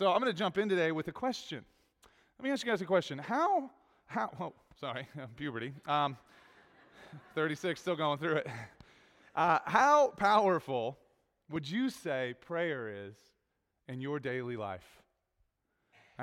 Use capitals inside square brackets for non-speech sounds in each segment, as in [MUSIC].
so I'm going to jump in today with a question. Let me ask you guys a question. How, how, oh, sorry, [LAUGHS] puberty. Um, [LAUGHS] 36, still going through it. Uh, how powerful would you say prayer is in your daily life?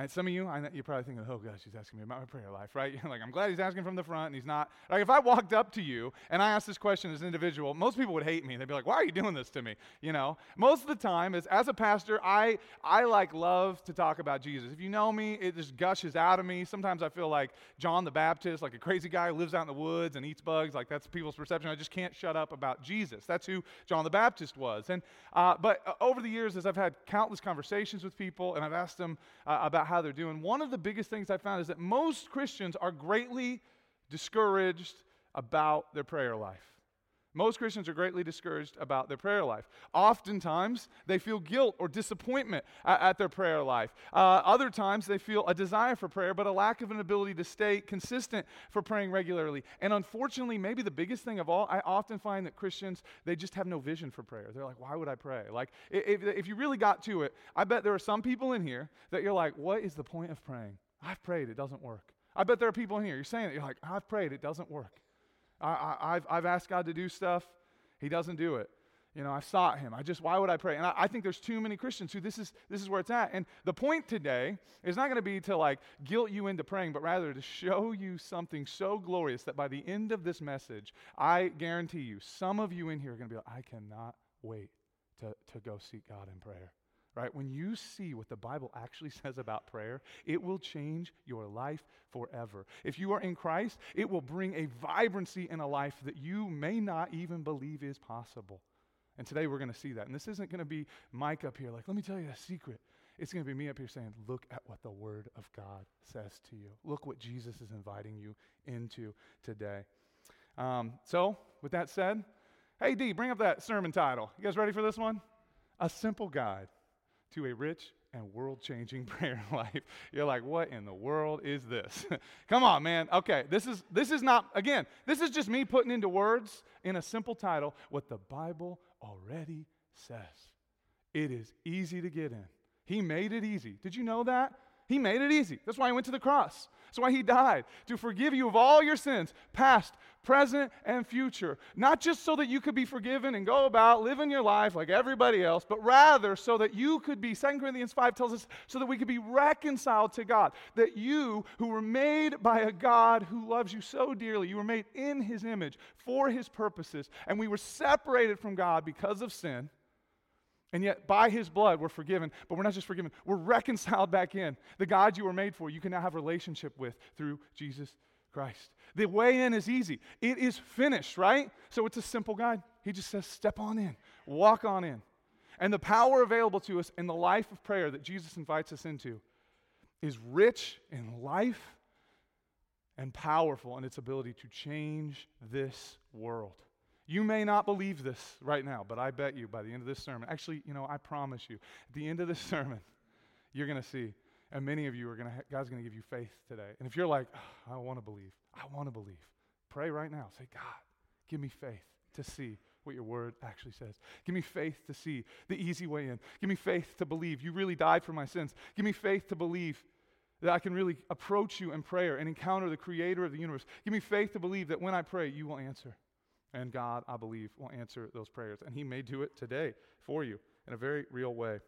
Some of you, I know, you're probably thinking, oh gosh, he's asking me about my prayer life, right? [LAUGHS] Like, I'm glad he's asking from the front and he's not. Like, if I walked up to you and I asked this question as an individual, most people would hate me. They'd be like, why are you doing this to me? You know, most of the time, as, as a pastor, I, I like love to talk about Jesus. If you know me, it just gushes out of me. Sometimes I feel like John the Baptist, like a crazy guy who lives out in the woods and eats bugs. Like, that's people's perception. I just can't shut up about Jesus. That's who John the Baptist was. And, uh, but uh, over the years, as I've had countless conversations with people and I've asked them uh, about how they're doing, one of of the biggest things I found is that most Christians are greatly discouraged about their prayer life. Most Christians are greatly discouraged about their prayer life. Oftentimes, they feel guilt or disappointment at, at their prayer life. Uh, other times, they feel a desire for prayer, but a lack of an ability to stay consistent for praying regularly. And unfortunately, maybe the biggest thing of all, I often find that Christians, they just have no vision for prayer. They're like, why would I pray? Like, if, if you really got to it, I bet there are some people in here that you're like, what is the point of praying? I've prayed, it doesn't work. I bet there are people in here, you're saying it, you're like, I've prayed, it doesn't work. I, have I've asked God to do stuff, He doesn't do it. You know, I've sought Him. I just, why would I pray? And I, I think there's too many Christians who this is, this is where it's at. And the point today is not going to be to like guilt you into praying, but rather to show you something so glorious that by the end of this message, I guarantee you, some of you in here are going to be like, I cannot wait to, to go seek God in prayer right? When you see what the Bible actually [LAUGHS] says about prayer, it will change your life forever. If you are in Christ, it will bring a vibrancy in a life that you may not even believe is possible. And today we're going to see that. And this isn't going to be Mike up here, like, let me tell you a secret. It's going to be me up here saying, look at what the Word of God says to you. Look what Jesus is inviting you into today. Um, so, with that said, hey, D, bring up that sermon title. You guys ready for this one? A Simple Guide to a rich and world changing [LAUGHS] prayer life. You're like, what in the world is this? [LAUGHS] Come on, man. Okay, this is this is not again, this is just me putting into words in a simple title what the Bible already says. It is easy to get in. He made it easy. Did you know that? He made it easy. That's why he went to the cross. That's why he died, to forgive you of all your sins, past, present, and future. Not just so that you could be forgiven and go about living your life like everybody else, but rather so that you could be, 2 Corinthians 5 tells us, so that we could be reconciled to God. That you, who were made by a God who loves you so dearly, you were made in his image for his purposes, and we were separated from God because of sin and yet, by his blood, we're forgiven. But we're not just forgiven, we're reconciled back in. The God you were made for, you can now have relationship with through Jesus Christ. The way in is easy. It is finished, right? So it's a simple guide. He just says, step on in, walk on in. And the power available to us in the life of prayer that Jesus invites us into is rich in life and powerful in its ability to change this world. You may not believe this right now, but I bet you by the end of this sermon, actually, you know, I promise you, at the end of this [LAUGHS] sermon, you're going to see, and many of you are going to, God's going to give you faith today. And if you're like, oh, I want to believe, I want to believe, pray right now. Say, God, give me faith to see what your word actually says. Give me faith to see the easy way in. Give me faith to believe you really died for my sins. Give me faith to believe that I can really approach you in prayer and encounter the creator of the universe. Give me faith to believe that when I pray, you will answer. And God, I believe, will answer those prayers. And He may do it today for you in a very real way.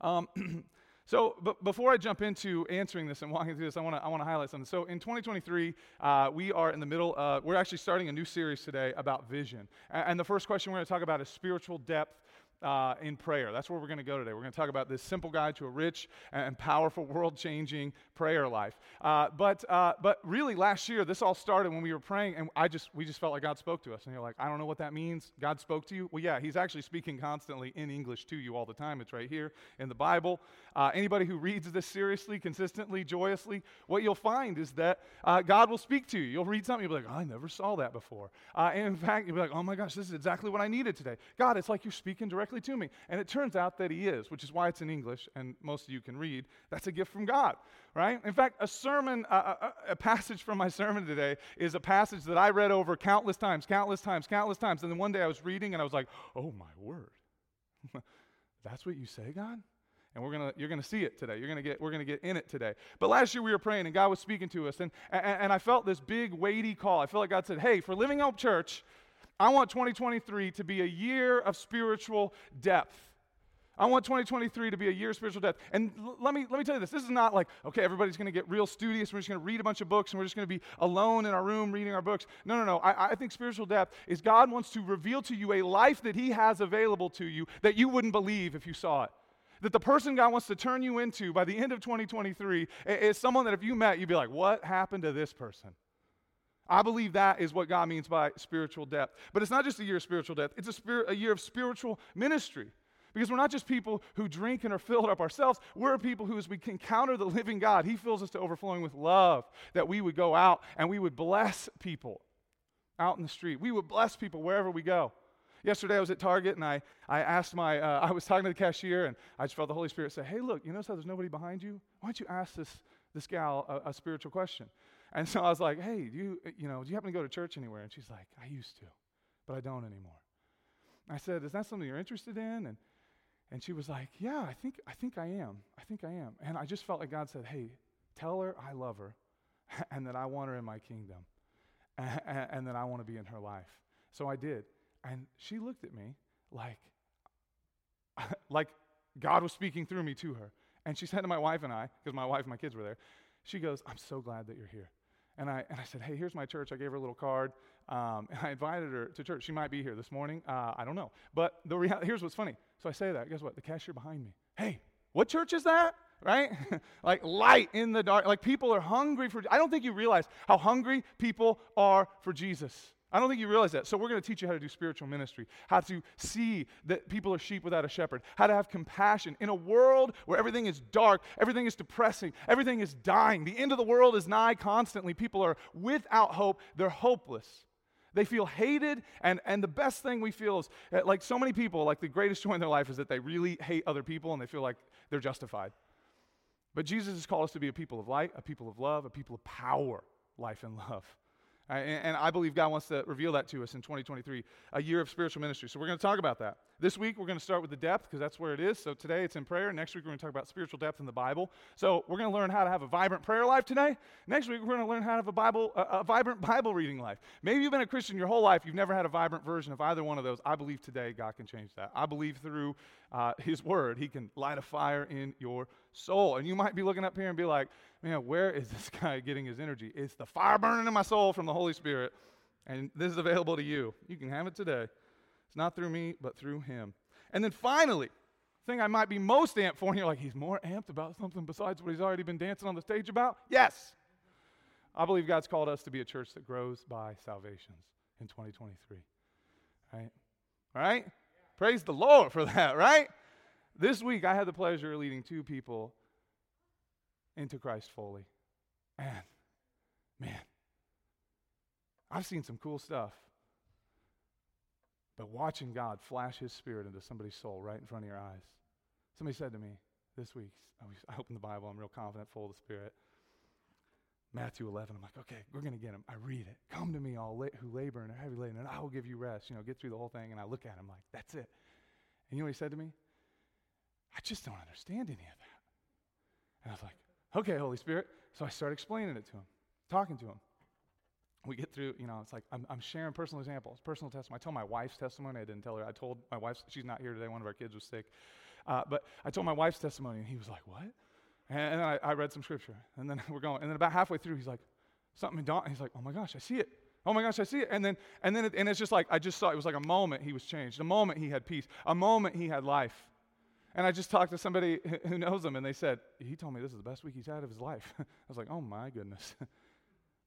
Um, [CLEARS THROAT] so, but before I jump into answering this and walking through this, I want to I want to highlight something. So, in 2023, uh, we are in the middle. Uh, we're actually starting a new series today about vision. And, and the first question we're going to talk about is spiritual depth uh, in prayer. That's where we're going to go today. We're going to talk about this simple guide to a rich and powerful, world changing prayer life. Uh, but, uh, but really, last year, this all started when we were praying, and I just, we just felt like God spoke to us. And you're like, I don't know what that means. God spoke to you? Well, yeah, He's actually speaking constantly in English to you all the time. It's right here in the Bible. Uh, anybody who reads this seriously, consistently, joyously, what you'll find is that uh, God will speak to you. You'll read something, you'll be like, oh, I never saw that before. Uh, and in fact, you'll be like, oh my gosh, this is exactly what I needed today. God, it's like you're speaking directly directly to me. And it turns out that he is, which is why it's in English, and most of you can read. That's a gift from God, right? In fact, a sermon, uh, a, a passage from my sermon today is a passage that I read over countless times, countless times, countless times. And then one day I was reading and I was like, oh my word. [LAUGHS] That's what you say, God? And we're gonna, you're to see it today. You're gonna get, we're to get in it today. But last year we were praying and God was speaking to us. And, and, and I felt this big, weighty call. I felt like God said, Hey, for Living Hope Church, I want 2023 to be a year of spiritual depth. I want 2023 to be a year of spiritual depth. And l- let me, let me tell you this this is not like, okay, everybody's going to get real studious. We're just going to read a bunch of books and we're just going to be alone in our room reading our books. No, no, no. I, I think spiritual depth is God wants to reveal to you a life that He has available to you that you wouldn't believe if you saw it. That the person God wants to turn you into by the end of 2023 is someone that if you met, you'd be like, what happened to this person? I believe that is what God means by spiritual depth. But it's not just a year of spiritual depth, it's a, spirit, a year of spiritual ministry. Because we're not just people who drink and are filled up ourselves. We're people who, as we encounter the living God, He fills us to overflowing with love, that we would go out and we would bless people out in the street. We would bless people wherever we go. Yesterday I was at Target and I, I asked my, uh, [LAUGHS] I was talking to the cashier and I just felt the Holy Spirit say, hey, look, you notice how there's nobody behind you? Why don't you ask this, this gal a, a spiritual question? And so I was like, hey, do you, uh, you know, do you happen to go to church anywhere? And she's like, I used to, but I don't anymore. I said, is that something you're interested in? And, and she was like, yeah, I think, I think I am. I think I am. And I just felt like God said, hey, tell her I love her [LAUGHS] and that I want her in my kingdom and, [LAUGHS] and that I want to be in her life. So I did. And she looked at me like, [LAUGHS] like God was speaking through me to her. And she said to my wife and I, because my wife and my kids were there, she goes, I'm so glad that you're here. And I, and I said, Hey, here's my church. I gave her a little card. Um, and I invited her to church. She might be here this morning. Uh, I don't know. But the here's what's funny. So I say that. Guess what? The cashier behind me. Hey, what church is that? [LAUGHS] Right? [LAUGHS] like light in the dark. Like people are hungry for. I don't think you realize how hungry people are for Jesus. I don't think you realize that. So, we're going to teach you how to do spiritual ministry, how to see that people are sheep without a shepherd, how to have compassion in a world where everything is dark, everything is depressing, everything is dying. The end of the world is nigh constantly. People are without hope, they're hopeless. They feel hated, and, and the best thing we feel is uh, like so many people, like the greatest joy in their life is that they really hate other people and they feel like they're justified. But Jesus has called us to be a people of light, a people of love, a people of power, life, and love. Uh, and, and, I believe God wants to reveal that to us in 2023, a year of spiritual ministry. So we're going to talk about that. This week, we're going to start with the depth because that's where it is. So today, it's in prayer. Next week, we're going to talk about spiritual depth in the Bible. So we're going to learn how to have a vibrant prayer life today. Next week, we're going to learn how to have a, Bible, a, a vibrant [LAUGHS] Bible reading life. Maybe you've been a Christian your whole life, you've never had a vibrant version of either one of those. I believe today God can change that. I believe through uh, His Word, He can light a fire in your soul. And you might be looking up here and be like, man, where is [LAUGHS] this guy getting his energy? It's the fire burning in my soul from the Holy Spirit. And this is available to you. You can have it today. It's not through me, but through him. And then finally, thing I might be most amped for, and you're like, he's more amped about something besides what he's already been dancing on the stage about? Yes. I believe God's called us to be a church that grows by salvations in 2023. Right? All right? Praise the Lord for that, right? This week, I had the pleasure of leading two people into Christ fully. And, man, I've seen some cool stuff. But watching God flash his spirit into somebody's soul right in front of your eyes. Somebody said to me this week, I opened the Bible, I'm real confident, full of the Spirit. Matthew 11, I'm like, okay, we're going to get him. I read it. Come to me, all la- who labor and are heavy laden, and I will give you rest. You know, get through the whole thing. And I look at him like, that's it. And you know what he said to me? I just don't understand any of that. And I was like, okay, Holy Spirit. So I start explaining it to him, talking to him we get through, you know, it's like I'm, I'm, sharing personal examples, personal testimony. I told my wife's testimony. I didn't tell her. I told my wife, she's not here today. One of our kids was sick. Uh, but I told my wife's testimony, and he was like, What? And, and then I, I, read some scripture. And then [LAUGHS] we're going. And then about halfway through, he's like, Something dawned. He's like, Oh my gosh, I see it. Oh my gosh, I see it. And then, and then, it, and it's just like, I just saw it was like a moment he was changed. A moment he had peace. A moment he had life. And I just talked to somebody [LAUGHS] who knows him, and they said, He told me this is the best week he's had of his life. [LAUGHS] I was like, Oh my goodness.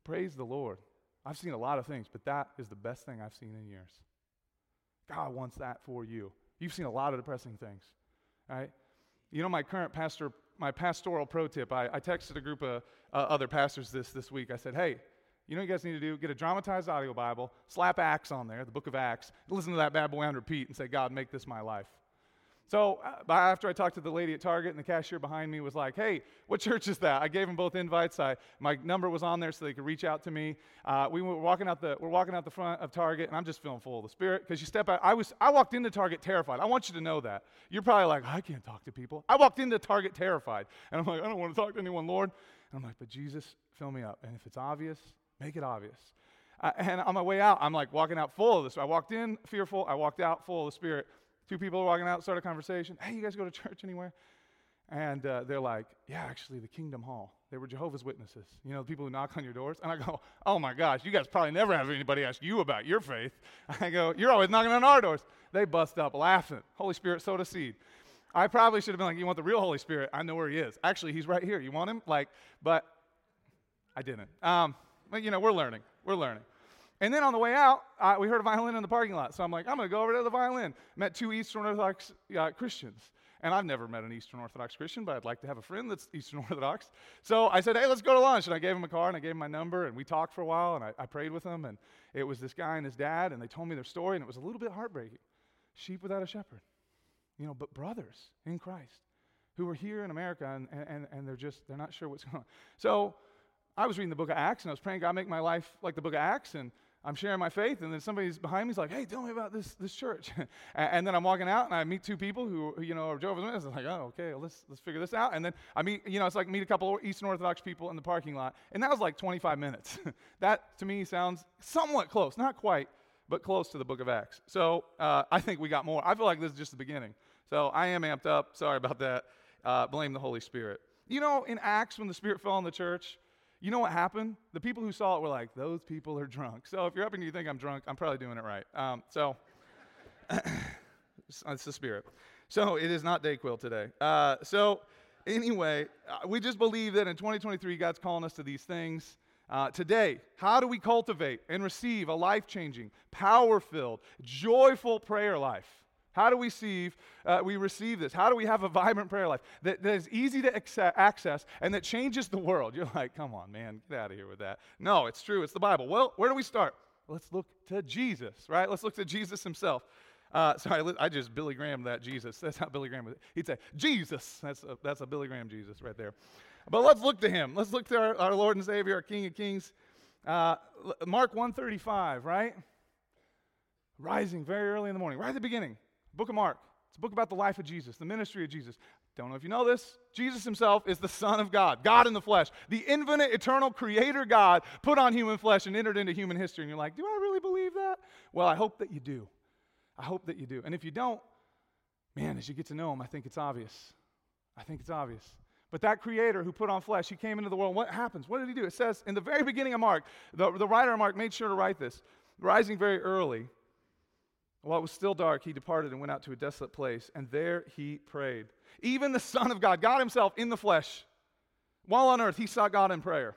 Praise the Lord. I've seen a lot of things, but that is the best thing I've seen in years. God wants that for you. You've seen a lot of depressing things, right? You know, my current pastor, my pastoral pro tip, I, I texted a group of uh, other pastors this, this week. I said, hey, you know what you guys need to do? Get a dramatized audio Bible, slap Acts on there, the book of Acts, listen to that bad boy on repeat and say, God, make this my life. So uh, after I talked to the lady at Target and the cashier behind me was like, "Hey, what church is that?" I gave them both invites. I, my number was on there so they could reach out to me. Uh, we were walking out the we're walking out the front of Target, and I'm just feeling full of the Spirit because you step out. I was I walked into Target terrified. I want you to know that. You're probably like, "I can't talk to people." I walked into Target terrified, and I'm like, "I don't want to talk to anyone, Lord." And I'm like, "But Jesus, fill me up, and if it's obvious, make it obvious." Uh, and on my way out, I'm like walking out full of this. I walked in fearful. I walked out full of the Spirit. Two people are walking out, start a conversation. Hey, you guys go to church anywhere? And uh, they're like, yeah, actually, the Kingdom Hall. They were Jehovah's Witnesses, you know, the people who knock on your doors. And I go, oh my gosh, you guys probably never have anybody ask you about your faith. [LAUGHS] I go, you're always knocking on our doors. They bust up laughing. Holy Spirit sowed a seed. I probably should have been like, you want the real Holy Spirit? I know where he is. Actually, he's right here. You want him? Like, but I didn't. Um, but, you know, we're learning. We're learning. And then on the way out, uh, we heard a violin in the parking lot. So I'm like, I'm going to go over to the violin. Met two Eastern Orthodox uh, Christians. And I've never met an Eastern Orthodox Christian, but I'd like to have a friend that's Eastern [LAUGHS] Orthodox. So I said, hey, let's go to lunch. And I gave him a car and I gave him my number. And we talked for a while and I, I prayed with him. And it was this guy and his dad. And they told me their story. And it was a little bit heartbreaking. Sheep without a shepherd. You know, but brothers in Christ who are here in America and, and, and they're just, they're not sure what's [LAUGHS] going on. So I was reading the book of Acts and I was praying, God, make my life like the book of Acts. And I'm sharing my faith, and then somebody's behind me is like, "Hey, tell me about this this church." [LAUGHS] and then I'm walking out, and I meet two people who, you know, are Jehovah's Witnesses. I'm like, "Oh, okay, well, let's let's figure this out." And then I meet, you know, it's like meet a couple Eastern Orthodox people in the parking lot, and that was like 25 minutes. [LAUGHS] that to me sounds somewhat close, not quite, but close to the Book of Acts. So uh, I think we got more. I feel like this is just the beginning. So I am amped up. Sorry about that. Uh, blame the Holy Spirit. You know, in Acts, when the Spirit fell on the church, you know what happened? The people who saw it were like, those people are drunk. So if you're up and you think I'm drunk, I'm probably doing it right. Um, so [COUGHS] it's the spirit. So it is not Dayquil today. Uh, so anyway, uh, we just believe that in 2023, God's calling us to these things. Uh, today, how do we cultivate and receive a life changing, power filled, joyful prayer life? How do we receive, uh, we receive this? How do we have a vibrant prayer life that, that is easy to access and that changes the world? You're like, come on, man, get out of here with that. No, it's true. It's the Bible. Well, where do we start? Let's look to Jesus, right? Let's look to Jesus himself. Uh, sorry, I just Billy Graham that Jesus. [LAUGHS] That's how Billy Graham would. He'd say, Jesus. That's a, that's a Billy Graham Jesus right there. But let's look to him. Let's look to our, our Lord and Savior, our King of Kings. Uh, Mark 135, right? Rising very early in the morning, right at the beginning. Book of Mark. It's a book about the life of Jesus, the ministry of Jesus. Don't know if you know this. Jesus himself is the Son of God, God in the flesh. The infinite, eternal creator God put on human flesh and entered into human history. And you're like, do I really believe that? Well, I hope that you do. I hope that you do. And if you don't, man, as you get to know him, I think it's obvious. I think it's obvious. But that creator who put on flesh, he came into the world. What happens? What did he do? It says in the very beginning of Mark, the, the writer of Mark made sure to write this. Rising very early, while it was still dark, he departed and went out to a desolate place, and there he prayed. Even the Son of God, God Himself in the flesh, while on earth, he sought God in prayer.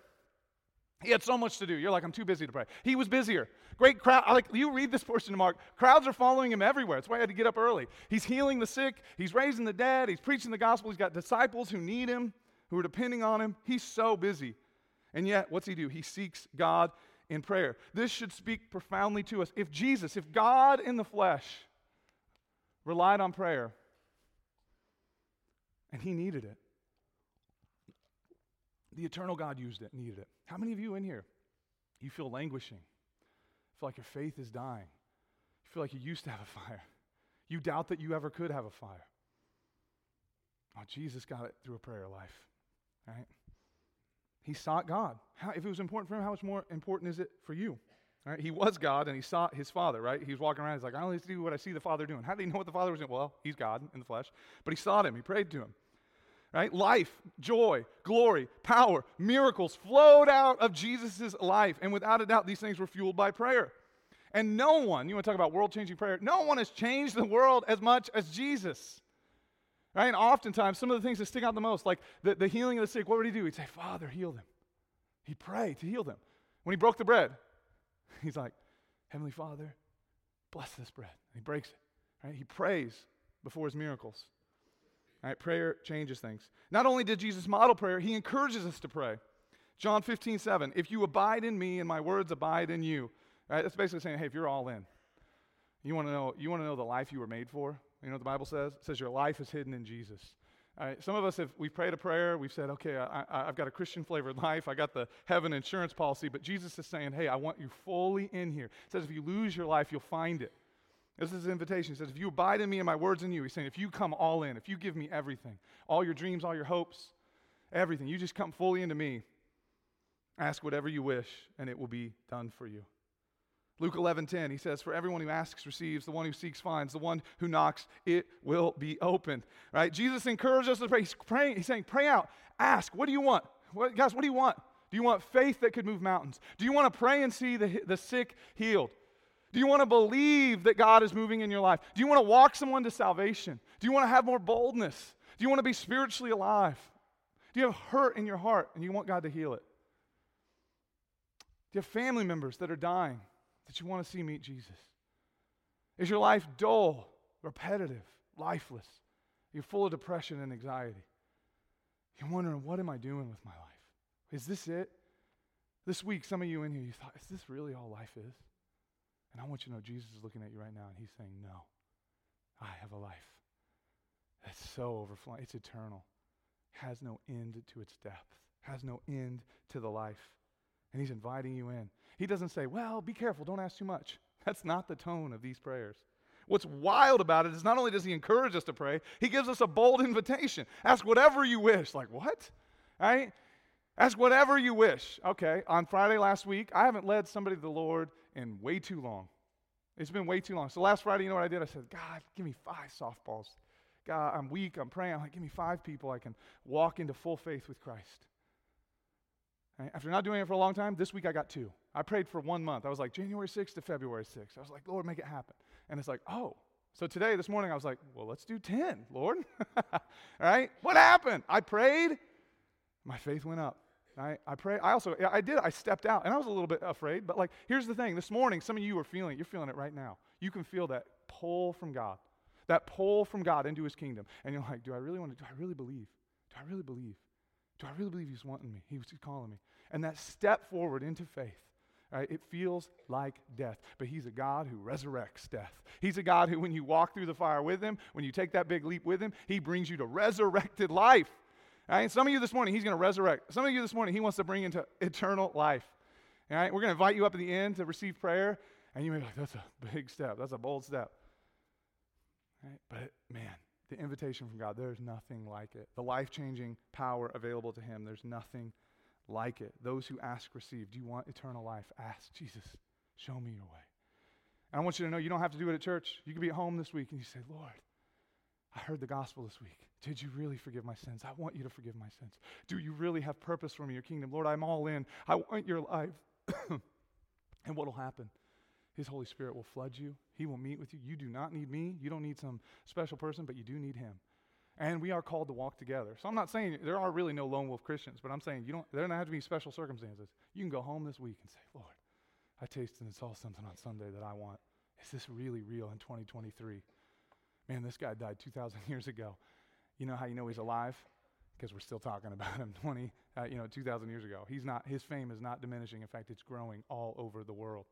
He had so much to do. You're like, I'm too busy to pray. He was busier. Great crowd. Like you read this portion of Mark, crowds are following him everywhere. That's why he had to get up early. He's healing the sick. He's raising the dead. He's preaching the gospel. He's got disciples who need him, who are depending on him. He's so busy. And yet, what's he do? He seeks God in prayer. This should speak profoundly to us. If Jesus, if God in the flesh relied on prayer, and he needed it, the eternal God used it, needed it. How many of you in here, you feel languishing? feel like your faith is dying? You feel like you used to have a fire? You doubt that you ever could have a fire? Oh, Jesus got it through a prayer life, right? He sought God. How, if it was important for him, how much more important is it for you? He was God and he sought his Father, right? He was walking around, he's like, I only do what I see the Father doing. How did he know what the Father was doing? Well, he's God in the flesh. But he sought him, he prayed to him. Right? Life, joy, glory, power, miracles flowed out of Jesus' life. And without a doubt, these things were fueled by prayer. And no one, you want to talk about world changing prayer, no one has changed the world as much as Jesus. Right? And oftentimes, some of the things that stick out the most, like the, the healing of the sick, what would he do? He'd say, Father, heal them. He'd pray to heal them. When he broke the bread, [LAUGHS] he's like, Heavenly Father, bless this bread. And he breaks it. Right? He prays before his miracles. Right? Prayer changes things. Not only did Jesus model prayer, he encourages us to pray. John 15, 7. If you abide in me and my words abide in you. Right? That's basically saying, hey, if you're all in, you want to know, you want to know the life you were made for? You know what the Bible says? It says your life is hidden in Jesus. All right, some of us have we've prayed a prayer. We've said, okay, I, I've got a Christian flavored [LAUGHS] life. I got the heaven insurance policy. But Jesus is saying, hey, I want you fully in here. He says, if you lose your life, you'll find it. This is his invitation. He says, if you abide in me and my words in you, he's saying, if you come all in, if you give me everything, all your dreams, all your hopes, everything, you just come fully into me, ask whatever you wish, and it will be done for you. Luke 11:10 he says for everyone who asks receives the one who seeks finds the one who knocks it will be opened. Right? Jesus encourages us to pray. He's praying he's saying pray out. Ask what do you want? What, guys what do you want? Do you want faith that could move mountains? Do you want to pray and see the, the sick healed? Do you want to believe that God is moving in your life? Do you want to walk someone to salvation? Do you want to have more boldness? Do you want to be spiritually alive? Do you have hurt in your heart and you want God to heal it? Do you have family members that are dying that you want to see meet Jesus? Is your life dull, repetitive, lifeless? You're full of depression and anxiety. You're wondering, what am I doing with my life? Is this it? This week, some of you in here, you thought, is this really all life is? And I want you to know Jesus is looking at you right now and he's saying, no, I have a life that's so overflowing. It's eternal, has no end to its depth, has no end to the life. And he's inviting you in. He doesn't say, well, be careful, don't ask too much. [LAUGHS] That's not the tone of these prayers. What's wild about it is not only does he encourage us to pray, he gives us a bold invitation. Ask whatever you wish. Like, what? Right? Ask whatever you wish. Okay, on Friday last week, I haven't led somebody to the Lord in way too long. It's been way too long. So last Friday, you know what I did? I said, God, give me five softballs. God, I'm weak, I'm praying. I'm like, give me five people I can walk into full faith with Christ. Right? After not doing it for a long time, this week I got two. I prayed for one month. I was like, January 6th to February 6th. I was like, Lord, make it happen. And it's like, oh. So today, this morning, I was like, well, let's do 10, Lord. All [LAUGHS] right? What happened? I prayed. My faith went up. I, I prayed. I also, I did. I stepped out, and I was a little bit afraid. But like, here's the thing. This morning, some of you are feeling it. You're feeling it right now. You can feel that pull from God, that pull from God into His kingdom. And you're like, do I really want to? Do I really believe? Do I really believe? Do I really believe He's wanting me? He was calling me. And that step forward into faith, right, it feels like death. But He's a God who resurrects death. He's a God who, when you walk through the fire with Him, when you take that big leap with Him, He brings you to resurrected life. Right? And some of you this morning, He's going to resurrect. Some of you this morning, He wants to bring into eternal life. All right? We're going to invite you up at the end to receive prayer. And you may be like, that's a big step. That's a bold step. Right? But man, the invitation from God, there's nothing like it. The life changing power available to Him, there's nothing like it. Those who ask receive. Do you want eternal life? Ask Jesus, show me your way. And I want you to know you don't have to do it at church. You can be at home this week and you say, Lord, I heard the gospel this week. Did you really forgive my sins? I want you to forgive my sins. Do you really have purpose for me, your kingdom? Lord, I'm all in. I want your life. [COUGHS] and what will happen? His Holy Spirit will flood you. He will meet with you. You do not need me. You don't need some special person, but you do need Him. And we are called to walk together. So I'm not saying there are really no lone wolf Christians, but I'm saying you don't, there don't have to be special circumstances. You can go home this week and say, Lord, I tasted and saw something on Sunday that I want. Is this really real in 2023? Man, this guy died 2,000 [LAUGHS] years ago. You know how you know he's alive? Because we're still talking about him [LAUGHS] 20, uh, you know, 2,000 years ago. He's not, his fame is not diminishing. In fact, it's growing all over the world.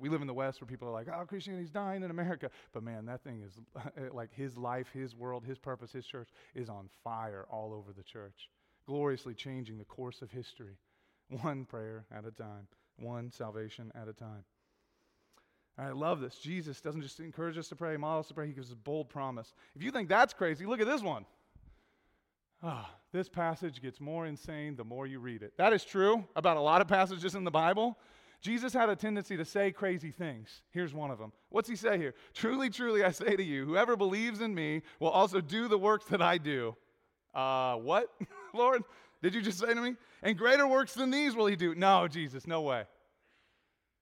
We live in the West where people are like, oh, Christianity's dying in America. But man, that thing is [LAUGHS] like his life, his world, his purpose, his church is on fire all over the church, gloriously changing the course of history, one prayer at a time, one salvation at a time. I love this. Jesus doesn't just encourage us to pray, model us to pray, he gives us a bold promise. If you think that's crazy, look at this one. Ah, oh, this passage gets more insane the more you read it. That is true about a lot of passages in the Bible. Jesus had a tendency to say crazy things. Here's one of them. What's he say here? Truly, truly, I say to you, whoever believes in me will also do the works that I do. Uh, what, [LAUGHS] Lord? Did you just say to me? And greater works than these will he do. No, Jesus, no way.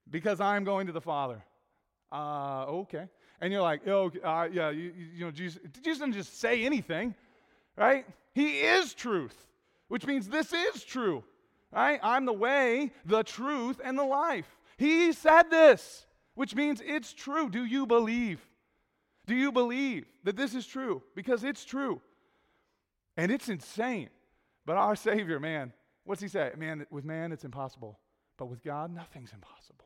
Because I'm going to the Father. Uh, okay. And you're like, oh, uh, yeah, you, you know, Jesus, Jesus didn't just say anything, right? He is truth, which means this is true. Right? I'm the way, the truth, and the life. He said this, which means it's true. Do you believe? Do you believe that this is true? Because it's true. And it's insane. But our Savior, man, what's he say? Man, with man, it's impossible. But with God, nothing's impossible.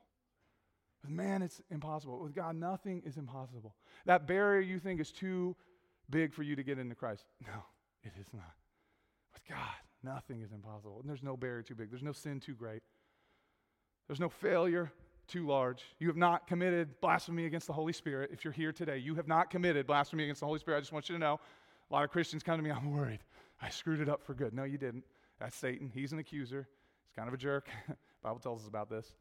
With man, it's impossible. With God, nothing is impossible. That barrier you think is too big for you to get into Christ. No, it is not. With God, nothing is impossible. And there's no barrier too big, there's no sin too great, there's no failure too large. You have not committed blasphemy against the Holy Spirit. If you're here today, you have not committed blasphemy against the Holy Spirit. I just want you to know a lot of Christians come to me, I'm worried. I screwed it up for good. No, you didn't. That's Satan. He's an accuser. He's kind of a jerk. [LAUGHS] Bible tells us about this.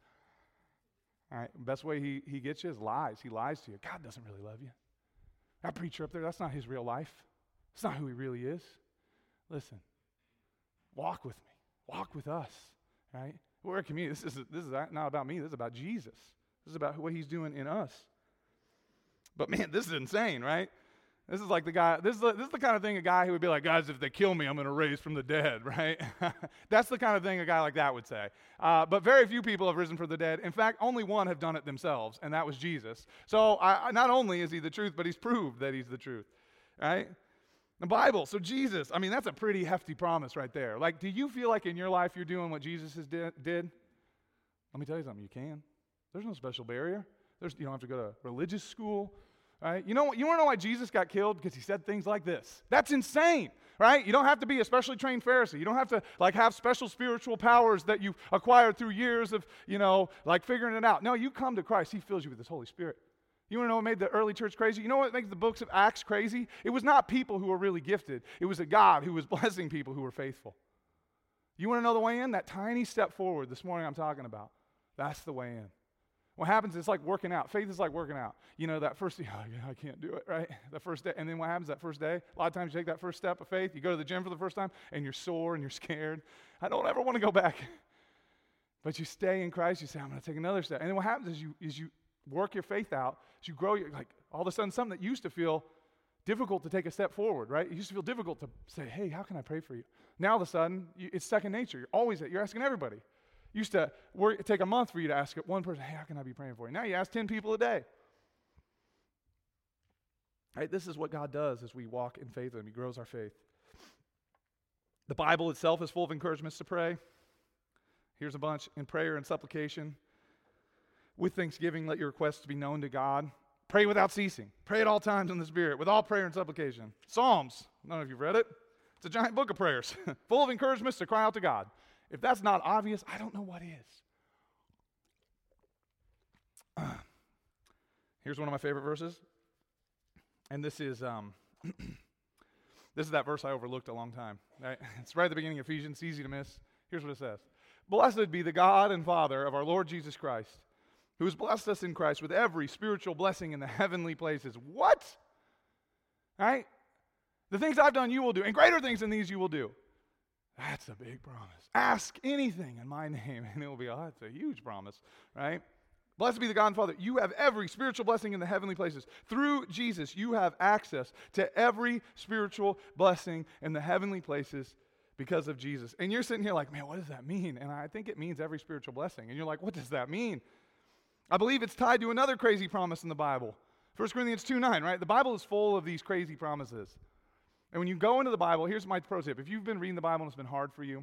All right, best way he, he gets you is lies. He lies to you. God doesn't really love you. That preacher up there, that's not his real life. It's not who he really is. Listen, walk with me. Walk with us, right? We're a community. This is, this is not about me. This is about Jesus. This is about what he's doing in us. But man, this is insane, right? This is like the guy, this is the, this is the kind of thing a guy who would be like, guys, if they kill me, I'm going to raise from the dead, [LAUGHS] right? That's the kind of thing a guy like that would say. Uh, but very few people have risen from the dead. In fact, only one have done it themselves, and that was Jesus. So I, not only is he the truth, but he's proved that he's the truth, right? The Bible. So Jesus, I mean, that's a pretty hefty promise right there. Like, do you feel like in your life you're doing what Jesus did? Let me tell you something. You can. There's no special barrier. There's, you don't have to go to religious school. Right? You know, you want to know why Jesus got killed? Because he said things like this. That's insane, right? You don't have to be a specially trained Pharisee. You don't have to like have special spiritual powers that you've acquired through years of, you know, like figuring it out. No, you come to Christ. He fills you with His Holy Spirit. You want to know what made the early church crazy? You know what makes the books of Acts crazy? It was not people who were really gifted. It was a God who was [LAUGHS] blessing people who were faithful. You want to know the way in? That tiny step forward this morning I'm talking about. That's the way in. What happens is like working out. Faith is like working out. You know, that first, [LAUGHS] oh, I can't do it, right? The first day. And then what happens that first day? A lot of times you take that first step of faith, you go to the gym for the first time, and you're sore and you're [LAUGHS] scared. I don't ever want to go back. But you stay in Christ, you say, I'm going to take another step. And then what happens is you, is you work your faith out, as you grow, like all of a sudden something that used to feel difficult to take a step forward, right? It used to feel difficult to say, hey, how can I pray for you? Now all of a sudden, you, it's second nature. You're always, you're asking everybody. Used to work, take a month for you to ask one person, hey, how can I be praying for you? Now you ask 10 people a day. Right, this is what God does as we walk in faith with Him. He grows our faith. The Bible itself is full of encouragements to pray. Here's a bunch in prayer and supplication. With thanksgiving, let your requests be known to God. Pray without ceasing. Pray at all times in the Spirit, with all prayer and supplication. Psalms, don't know if you've read it. It's a giant book of prayers, [LAUGHS] full of encouragements to cry out to God. If that's not obvious, I don't know what is. [SIGHS] here's one of my favorite verses. And this is um, [CLEARS THROAT] this is that verse I overlooked a long time. Right? [LAUGHS] It's right at the beginning of Ephesians, easy to miss. Here's what it says. Blessed be the God and Father of our Lord Jesus Christ, who has blessed us in Christ with every spiritual blessing in the [LAUGHS] heavenly places. What? Right? The things I've done, you will do, and greater things than these you will do. That's a big promise. Ask anything in my [LAUGHS] name, and it will be, oh, that's a huge promise, right? Blessed be the God and Father. You have every spiritual blessing in the heavenly places. Through Jesus, you have access to every spiritual blessing in the heavenly places because of Jesus. And you're sitting here like, man, what does that mean? And I think it means every spiritual blessing. And you're like, what does that mean? I believe it's tied to another crazy promise in the Bible. 1 Corinthians 2 9, right? The Bible is full of these crazy promises. And when you go into the Bible, here's my pro tip. If you've been reading the Bible and it's been hard for you,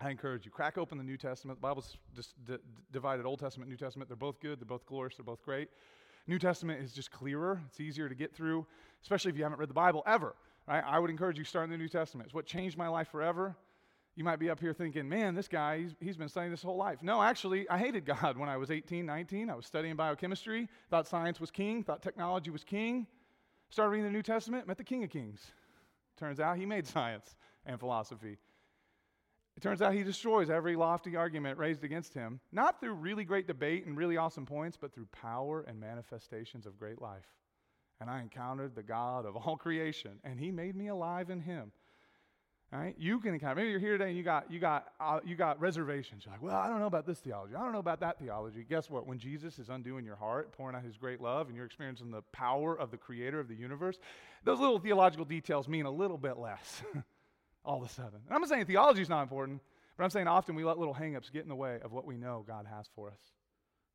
I encourage you, crack open the New Testament. The Bible's just d- divided Old Testament, New Testament. They're both good, they're both glorious, they're both great. New Testament is just clearer, it's easier to get through, especially if you haven't read the Bible ever. Right? I would encourage you start in the New Testament. It's what changed my life forever. You might be up here thinking, man, this guy, he's, he's been studying this whole life. No, actually, I hated [LAUGHS] God when I was 18, 19. I was studying biochemistry, thought science was king, thought technology was king. Started reading the New Testament, met the King of Kings. Turns out he made [LAUGHS] science and philosophy. It turns out he destroys every lofty argument raised against him, not through really great debate and really awesome points, but through power and manifestations of great life. And I encountered the God of all [LAUGHS] creation, and he made me alive in him. All right, you can encounter. Maybe you're here today and you got you got uh, you got reservations. You're like, well, I don't know about this theology. I don't know about that theology. Guess what? When Jesus is undoing your heart, pouring out His great love, and you're experiencing the power of the Creator of the universe, those little theological details mean a little bit less. [LAUGHS] all of a sudden, and I'm not saying theology is not important, but I'm saying often we let little hangups get in the way of what we know God has for us.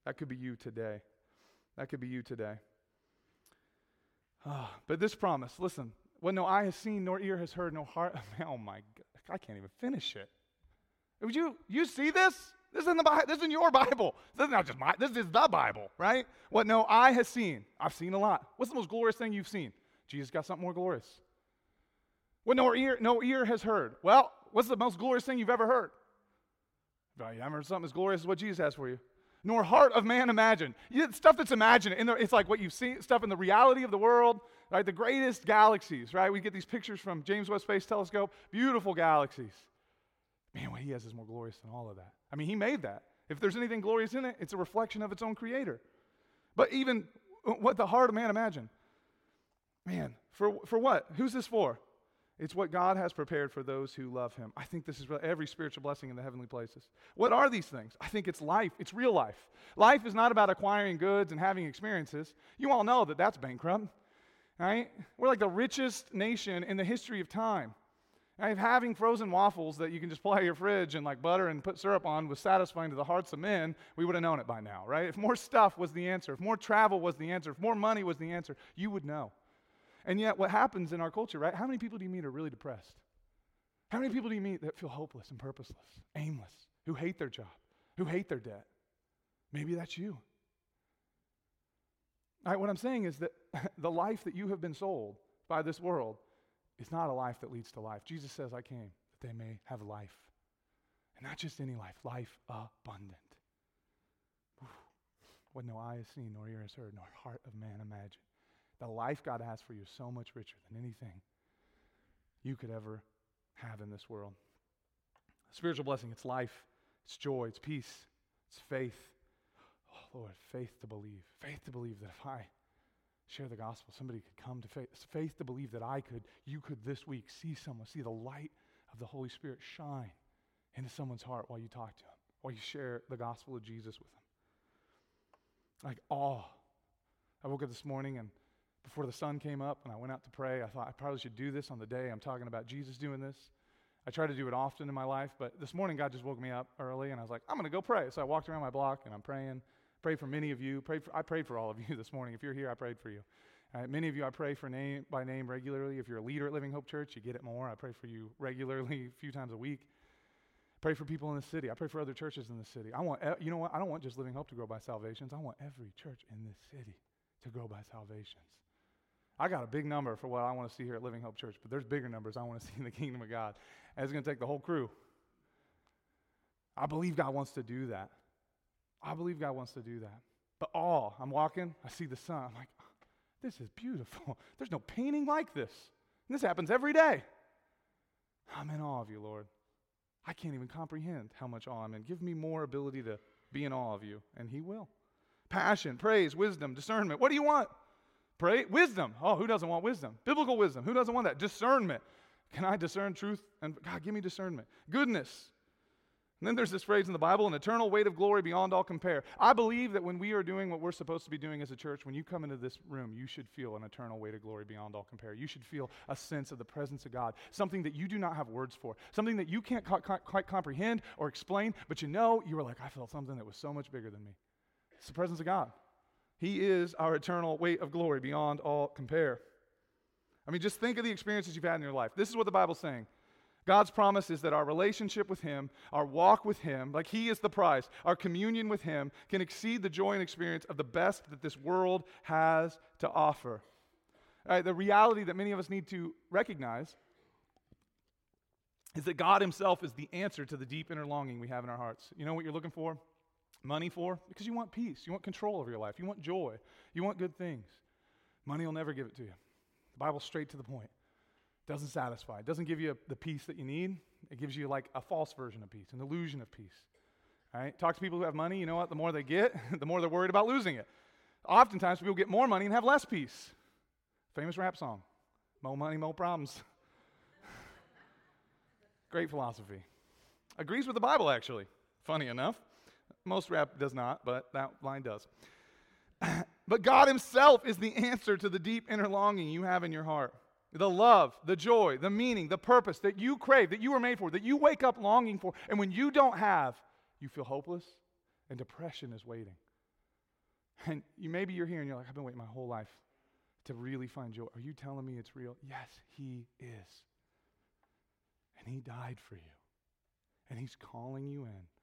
That could be you today. That could be you today. Oh, but this promise, listen, what no eye has seen, nor ear has heard, no heart. [LAUGHS] Oh my God, I can't even finish it. Would you you see this? This isn't the Bible. This isn't your Bible. This is not just my. This is the Bible, right? What no eye has seen. I've seen a lot. What's the most glorious thing you've seen? Jesus got something more glorious. What no ear, no ear has heard. Well, what's the most glorious thing you've ever heard? Well, you haven't heard something as glorious as what Jesus has for you. Nor heart of man imagined. You, stuff that's imagined. In the, it's like what you've seen, stuff in the reality of the world, right? The greatest galaxies, right? We get these pictures from James Webb Space Telescope. Beautiful galaxies. Man, what he has is more glorious than all of that. I mean, he made that. If there's anything glorious in it, it's a reflection of its own creator. But even uh, what the heart of man imagine. Man, for, for what? Who's this for? It's what God has prepared for those who love him. I think this is every spiritual blessing in the heavenly places. What are these things? I think it's life. It's real life. Life is not about acquiring goods and having experiences. You all know that that's bankrupt, right? We're like the richest nation in the history of time. If having frozen waffles that you can just pull out of your fridge and like butter and put syrup on was satisfying to the hearts of men, we would have known it by now, right? If more stuff was the answer, if more travel was the answer, if more money was the answer, you would know. And yet, what happens in our culture, right? How many people do you meet are really depressed? How many people do you meet that feel hopeless and purposeless, aimless, who hate their job, who hate their debt? Maybe that's you. What I'm saying is that [LAUGHS] the life that you have been sold by this world is not a life that leads to life. Jesus says, I came that they may have life. And not just any life, life abundant. What no eye has seen, nor ear has heard, nor heart of man imagined. The life God has for you is so much richer than anything you could ever have in this world. Spiritual blessing, it's life, it's joy, it's peace, it's faith. Lord, faith to believe. Faith to believe that if I share the gospel. Somebody could come to faith. Faith to believe that I could, you could this week see someone, see the light of the Holy Spirit shine into someone's heart while you talk to them, while you share the gospel of Jesus with them. Like awe. I woke up this morning and before the sun came up and I went out to pray, I thought I probably should do this on the day I'm talking about Jesus doing this. I try to do it often in my life, but this morning God just woke me up early and I was like, I'm going to go pray. So I walked around my block and I'm praying Pray for many of you. Pray for, I prayed for all of you [LAUGHS] this morning. If you're here, I prayed for you. Uh, many of you I pray for name by name regularly. If you're a leader at Living Hope Church, you get it more. I pray for you regularly, [LAUGHS] a few times a week. Pray for people in the city. I pray for other churches in the city. I want, you know what? I don't want just Living Hope to grow by salvations. I want every church in this city to grow by salvations. I got a big number for what I want to see here at Living Hope Church, but there's bigger numbers I want to [LAUGHS] see in the kingdom of God. And it's going to take the whole crew. I believe God wants to do that. I believe God wants to do that. But awe, I'm walking, I see the sun. I'm like, this is beautiful. [LAUGHS] There's no painting like this. And this happens every day. I'm in awe of you, Lord. I can't even comprehend how much awe I'm in. Give me more ability to be in awe of you, and He will. Passion, praise, wisdom, discernment. What do you want? Pray, wisdom. Oh, who doesn't want wisdom? Biblical wisdom. Who doesn't want that? Discernment. Can I discern truth? And God, give me discernment. Goodness, and then there's this phrase in the Bible, an eternal weight of glory beyond all compare. I believe that when we are doing what we're supposed to be doing as a church, when you come into this room, you should feel an eternal weight of glory beyond all compare. You should feel a sense of the presence of God, something that you do not have words for, something that you can't co- co- quite comprehend or explain, but you know, you were like, I felt something that was so much bigger than me. It's the presence of God. He is our eternal weight of glory beyond all compare. I mean, just think of the experiences you've had in your life. This is what the Bible's saying. God's promise is that our relationship with Him, our walk with Him, like He is the prize, our communion with Him can exceed the joy and experience of the best that this world has to offer. the reality that many of us need to recognize is that God Himself is the answer to the deep inner longing we have in our hearts. You know what you're looking for? Money for? Because you want peace. You want control over your life. You want joy. You want good things. Money will never give it to you. The Bible's straight to the point. Doesn't satisfy. It doesn't give you a, the peace that you need. It gives you like a false version of peace, an illusion of peace. Right? Talk to people who have money. You know what? The more they get, [LAUGHS] the more they're worried about losing it. Oftentimes, people get more money and have less peace. Famous rap song More money, more problems. [LAUGHS] Great philosophy. Agrees with the Bible, actually. Funny enough. Most rap does not, but that line does. [CLEARS THROAT] but God Himself is the answer to the deep inner longing you have in your heart the love, the joy, the meaning, the purpose that you crave, that you were made for, that you wake up longing for. And when you don't have, you feel hopeless and depression is waiting. And you, maybe you're here and you're like, I've been waiting my whole life to really find joy. Are you telling me it's real? Yes, He is. And He died for you. And He's calling you in.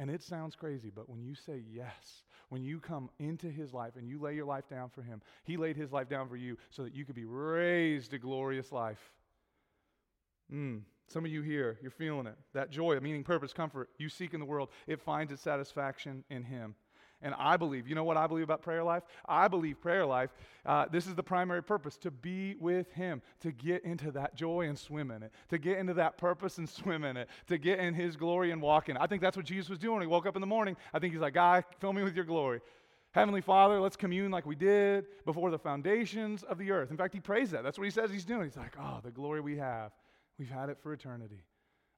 And it sounds crazy, but when you say yes, when you come into his life and you lay your life down for him, he laid his life down for you so that you could be raised to glorious life. Mm. Some of you here, you're feeling it. That joy, meaning, purpose, comfort you seek in the world, it finds its satisfaction in him. And I believe, you know what I believe about prayer life? I believe prayer life, uh, this is the primary purpose to be with Him, to get into that joy and swim in it, to get into that purpose and [LAUGHS] swim in it, to get in His glory and walk in it. I think that's what Jesus was doing He woke up in the morning. I think He's like, God, fill me with your glory. Heavenly Father, let's commune like we did before the foundations of the earth. In fact, He prays that. That's what He says He's doing. He's like, oh, the glory we have, we've had it for eternity.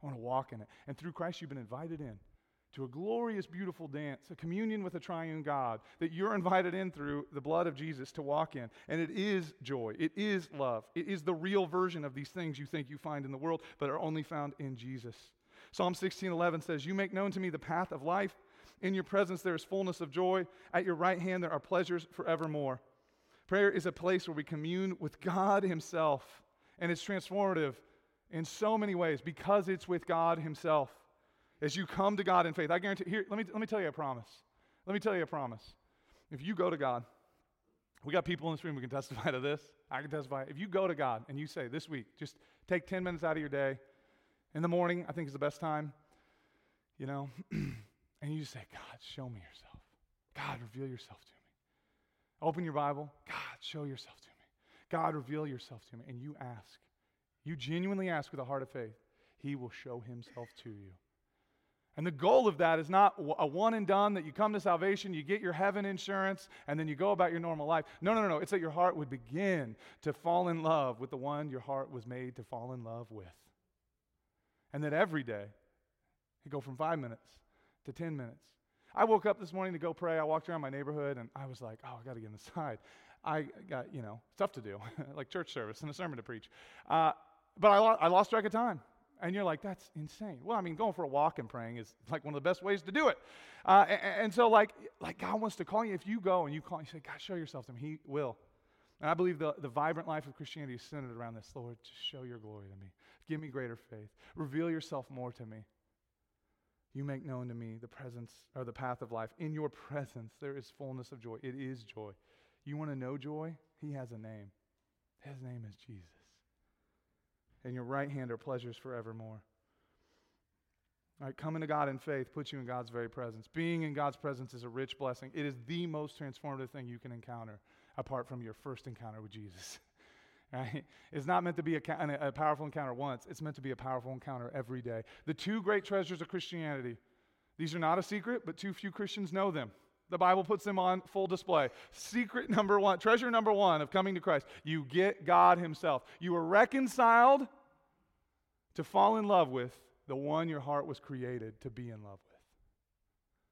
I want to walk in it. And through Christ, you've been invited in to a glorious, beautiful dance, a communion with a triune God that you're invited in through the blood of Jesus to walk in. And it is joy, it is love, it is the real version of these things you think you find in the world, but are only found in Jesus. Psalm 16:11 says, "You make known to me the path of life. In your presence there is fullness of joy. At your right hand there are pleasures forevermore." Prayer is a place where we commune with God Himself, and it's transformative in so many ways because it's with God Himself as you come to God in faith. I guarantee, here, let me, let me tell you a promise. Let me tell you a promise. If you go to God, we got people in this room who can testify to this. I can testify. If you go to God and you say this week, just take 10 minutes out of your day, in the morning, I think is the best time, you know, [CLEARS THROAT] and you say, God, show me yourself. God, reveal yourself to me. Open your Bible. God, show yourself to me. God, reveal yourself to me. And you ask. You genuinely ask with a heart of faith. He will show himself to you. And the goal of that is not a one and done that you come to salvation, you get your heaven insurance, and then you go about your normal life. No, no, no, no. It's that your heart would begin to fall in love with the one your heart was made to fall in love with. And that every day, you go from five minutes to 10 minutes. I woke up this morning to go pray. I walked around my neighborhood and I was like, oh, I got to get inside. [LAUGHS] I got, you know, stuff to do, [LAUGHS] like church service and a sermon to preach. Uh, but I, lo- I lost track of time. And you're like, that's insane. Well, I mean, going for a walk and praying is like one of the best ways to do it. Uh, and, and, so, like, like God wants to call you. If you go and you call, you say, God, show yourself to me. He will. And I believe the, the vibrant life of Christianity is centered around this. Lord, just show your glory to me. Give me greater faith. Reveal yourself more to me. You make known to me the presence or the path of life. In your presence, there is fullness of joy. It is joy. You want to know joy? He has a name. His name is Jesus and your right hand are pleasures forevermore. All right, coming to God in faith puts you in God's very presence. Being in God's presence is a rich blessing. It is the most transformative thing you can encounter apart from your first encounter with Jesus. [LAUGHS] Right? It's not meant to be a, a powerful encounter once, it's meant to be a powerful encounter every day. The two great treasures of Christianity, these are not a secret, but too few Christians know them. The Bible puts them on full display. Secret number one, treasure number one of coming to Christ you get God Himself. You are reconciled to fall in love with the one your heart was created to be in love with.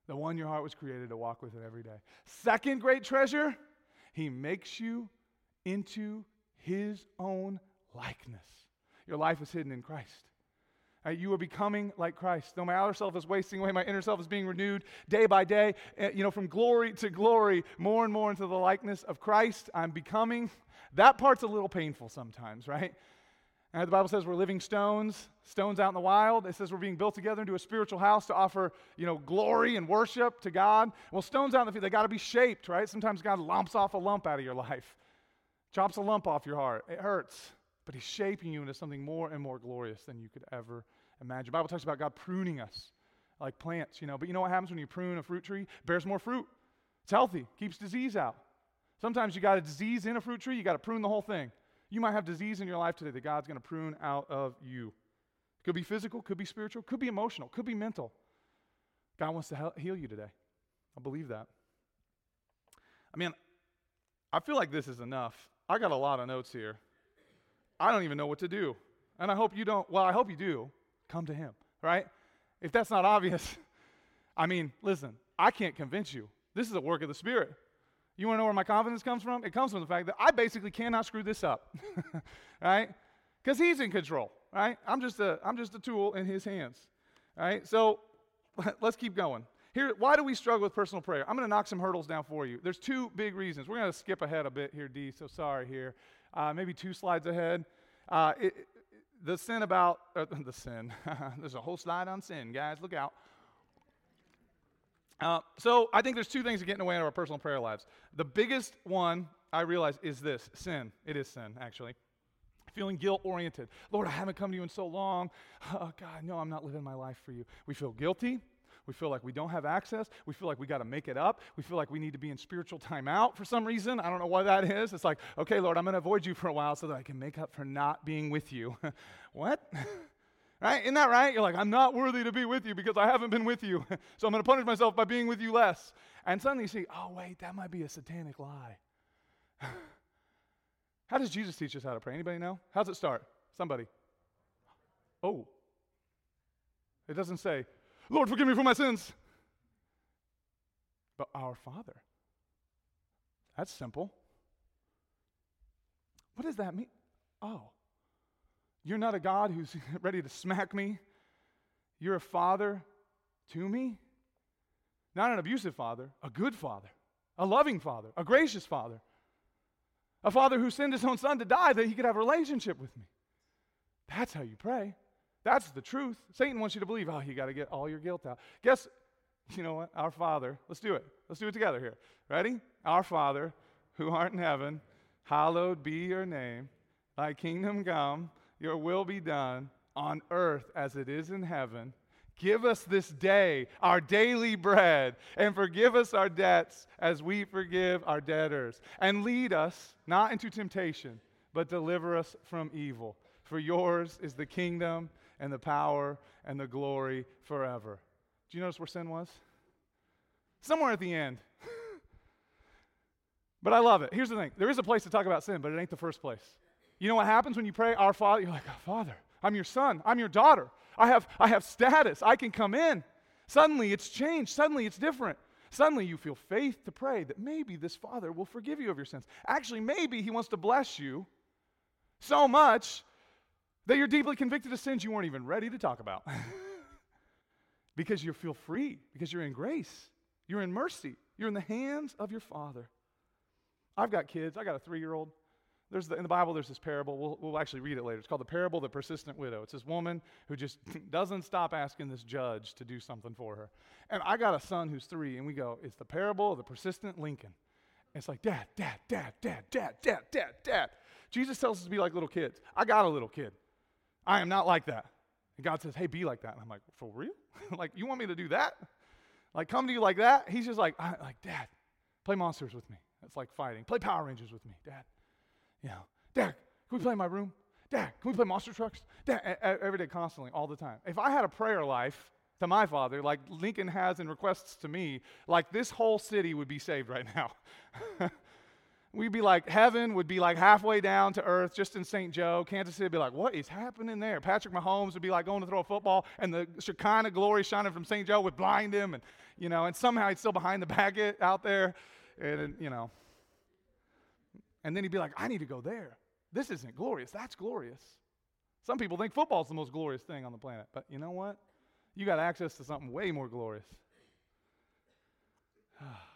The one your heart was created to walk with it every day. Second great treasure, He makes you into His own likeness. Your life is hidden in Christ. Uh, you are becoming like Christ. Though my outer self is wasting away, my inner self is being renewed day by day. Uh, you know, from glory to glory, more and more into the likeness of Christ. I'm becoming. That part's a little painful sometimes, right? And the Bible says we're living stones, stones out in the wild. It says we're being built together into a spiritual house to offer, you know, glory and worship to God. Well, stones out in the field, they got to be shaped, right? Sometimes God lumps off a lump out of your life, chops a lump off your heart. It hurts but he's shaping you into something more and more glorious than you could ever imagine. The Bible talks about God pruning us like plants, you know. But you know what happens when you prune a fruit tree? It bears more fruit. It's healthy, keeps disease out. Sometimes you got a disease in a fruit tree, you got to prune the whole thing. You might have disease in your life today that God's going to prune out of you. Could be physical, could be spiritual, could be emotional, could be mental. God wants to heal you today. I believe that. I mean, I feel like this is enough. I got a lot of notes here. I don't even know what to do. And I hope you don't, well, I hope you do. Come to Him, right? If that's not obvious, [LAUGHS] I mean, listen, I can't convince you. This is a work of the Spirit. You want to know where my confidence comes from? It comes from the fact that I basically cannot screw this up, [LAUGHS] right? Because He's in control, right? I'm just a, I'm just a tool in His hands, right? So [LAUGHS] let's keep going. Here, why do we struggle with personal prayer? I'm going to knock some hurdles down for you. There's two big reasons. We're going to skip ahead a bit here, D, so sorry here uh, maybe two slides ahead. Uh, it, the sin about, uh, [LAUGHS] the sin, [LAUGHS] there's a whole slide on sin, guys, look out. Uh, so I think there's two things that get in the way of our personal prayer lives. The biggest one I realize is this sin. It is sin, actually. Feeling guilt oriented. Lord, I haven't come to you in so long. [LAUGHS] Oh, God, no, I'm not living my life for you. We feel guilty. We feel like we don't have access. We feel like we got to make it up. We feel like we need to be in spiritual timeout for some reason. I don't know why that is. It's like, okay, Lord, I'm going to avoid you for a while so that I can make up for not being with you. [LAUGHS] what? [LAUGHS] right? Isn't that right? You're like, I'm not worthy to be with you because I haven't been with you. [LAUGHS] so I'm going to punish myself by being with you less. And suddenly you see, oh, wait, that might be a satanic lie. how does Jesus teach us how to pray? Anybody know? How's it start? Somebody. Oh. It doesn't say, Lord, forgive me for my sins. But our Father. That's simple. What does that mean? Oh, you're not a God who's [LAUGHS] ready to smack me. You're a father to me. Not an abusive father, a good father, a loving father, a gracious father. A father who sent his own son to die that he could have a relationship with me. That's how you pray. That's the truth. Satan wants you to believe, oh, you got to get all your guilt out. Guess, you know what? Our Father, let's do it. Let's do it together here. Ready? Our Father, who art in heaven, hallowed be your name. Thy kingdom come, your will be done on earth as it is in heaven. Give us this day our daily bread, and forgive us our debts as we forgive our debtors. And lead us not into temptation, but deliver us from evil. For yours is the kingdom and the power and the glory forever. Do you notice where sin was? Somewhere at the end. [LAUGHS] but I love it. Here's the thing there is a place to talk about sin, but it ain't the first place. You know what happens when you pray, Our Father? You're like, oh, Father, I'm your son, I'm your daughter. I have, I have status, I can come in. Suddenly it's changed, suddenly it's different. Suddenly you feel faith to pray that maybe this Father will forgive you of your sins. Actually, maybe He wants to bless you so much that you're deeply convicted of sins you weren't even ready to talk about. [LAUGHS] because you feel free, because you're in grace, you're in mercy, you're in the hands of your Father. I've got kids, I got a three year old. There's the, in the Bible, there's this parable. We'll, we'll actually read it later. It's called the parable of the persistent widow. It's this woman who just [LAUGHS] doesn't stop asking this judge to do something for her. And I got a son who's three, and we go, It's the parable of the persistent Lincoln. And it's like, Dad, Dad, Dad, Dad, Dad, Dad, Dad, Dad. Jesus tells us to be like little kids. I got a little kid. I am not like that. And God says, Hey, be like that. And I'm like, For real? [LAUGHS] like, you want me to do that? Like, come to you like that? He's just like, like, Dad, play monsters with me. It's like fighting. Play Power Rangers with me, Dad. You know, Dad, can we play in my room? Dad, can we play monster trucks? Dad, every day, constantly, all the time. If I had a prayer life to my father, like Lincoln has in requests to me, like this whole city would be saved right now. [LAUGHS] We'd be like, heaven would be like halfway down to earth just in St. Joe. Kansas City would be like, what is happening there? Patrick Mahomes would be like going to throw a football, and the Shekinah glory shining from St. Joe would blind him, and, you know, and somehow he's still behind the baggage out there. And, you know, and then he'd be like, I need to go there. This isn't glorious. That's glorious. Some people think football's the most glorious thing on the planet. But you know what? You got access to something way more glorious. [SIGHS] [SIGHS]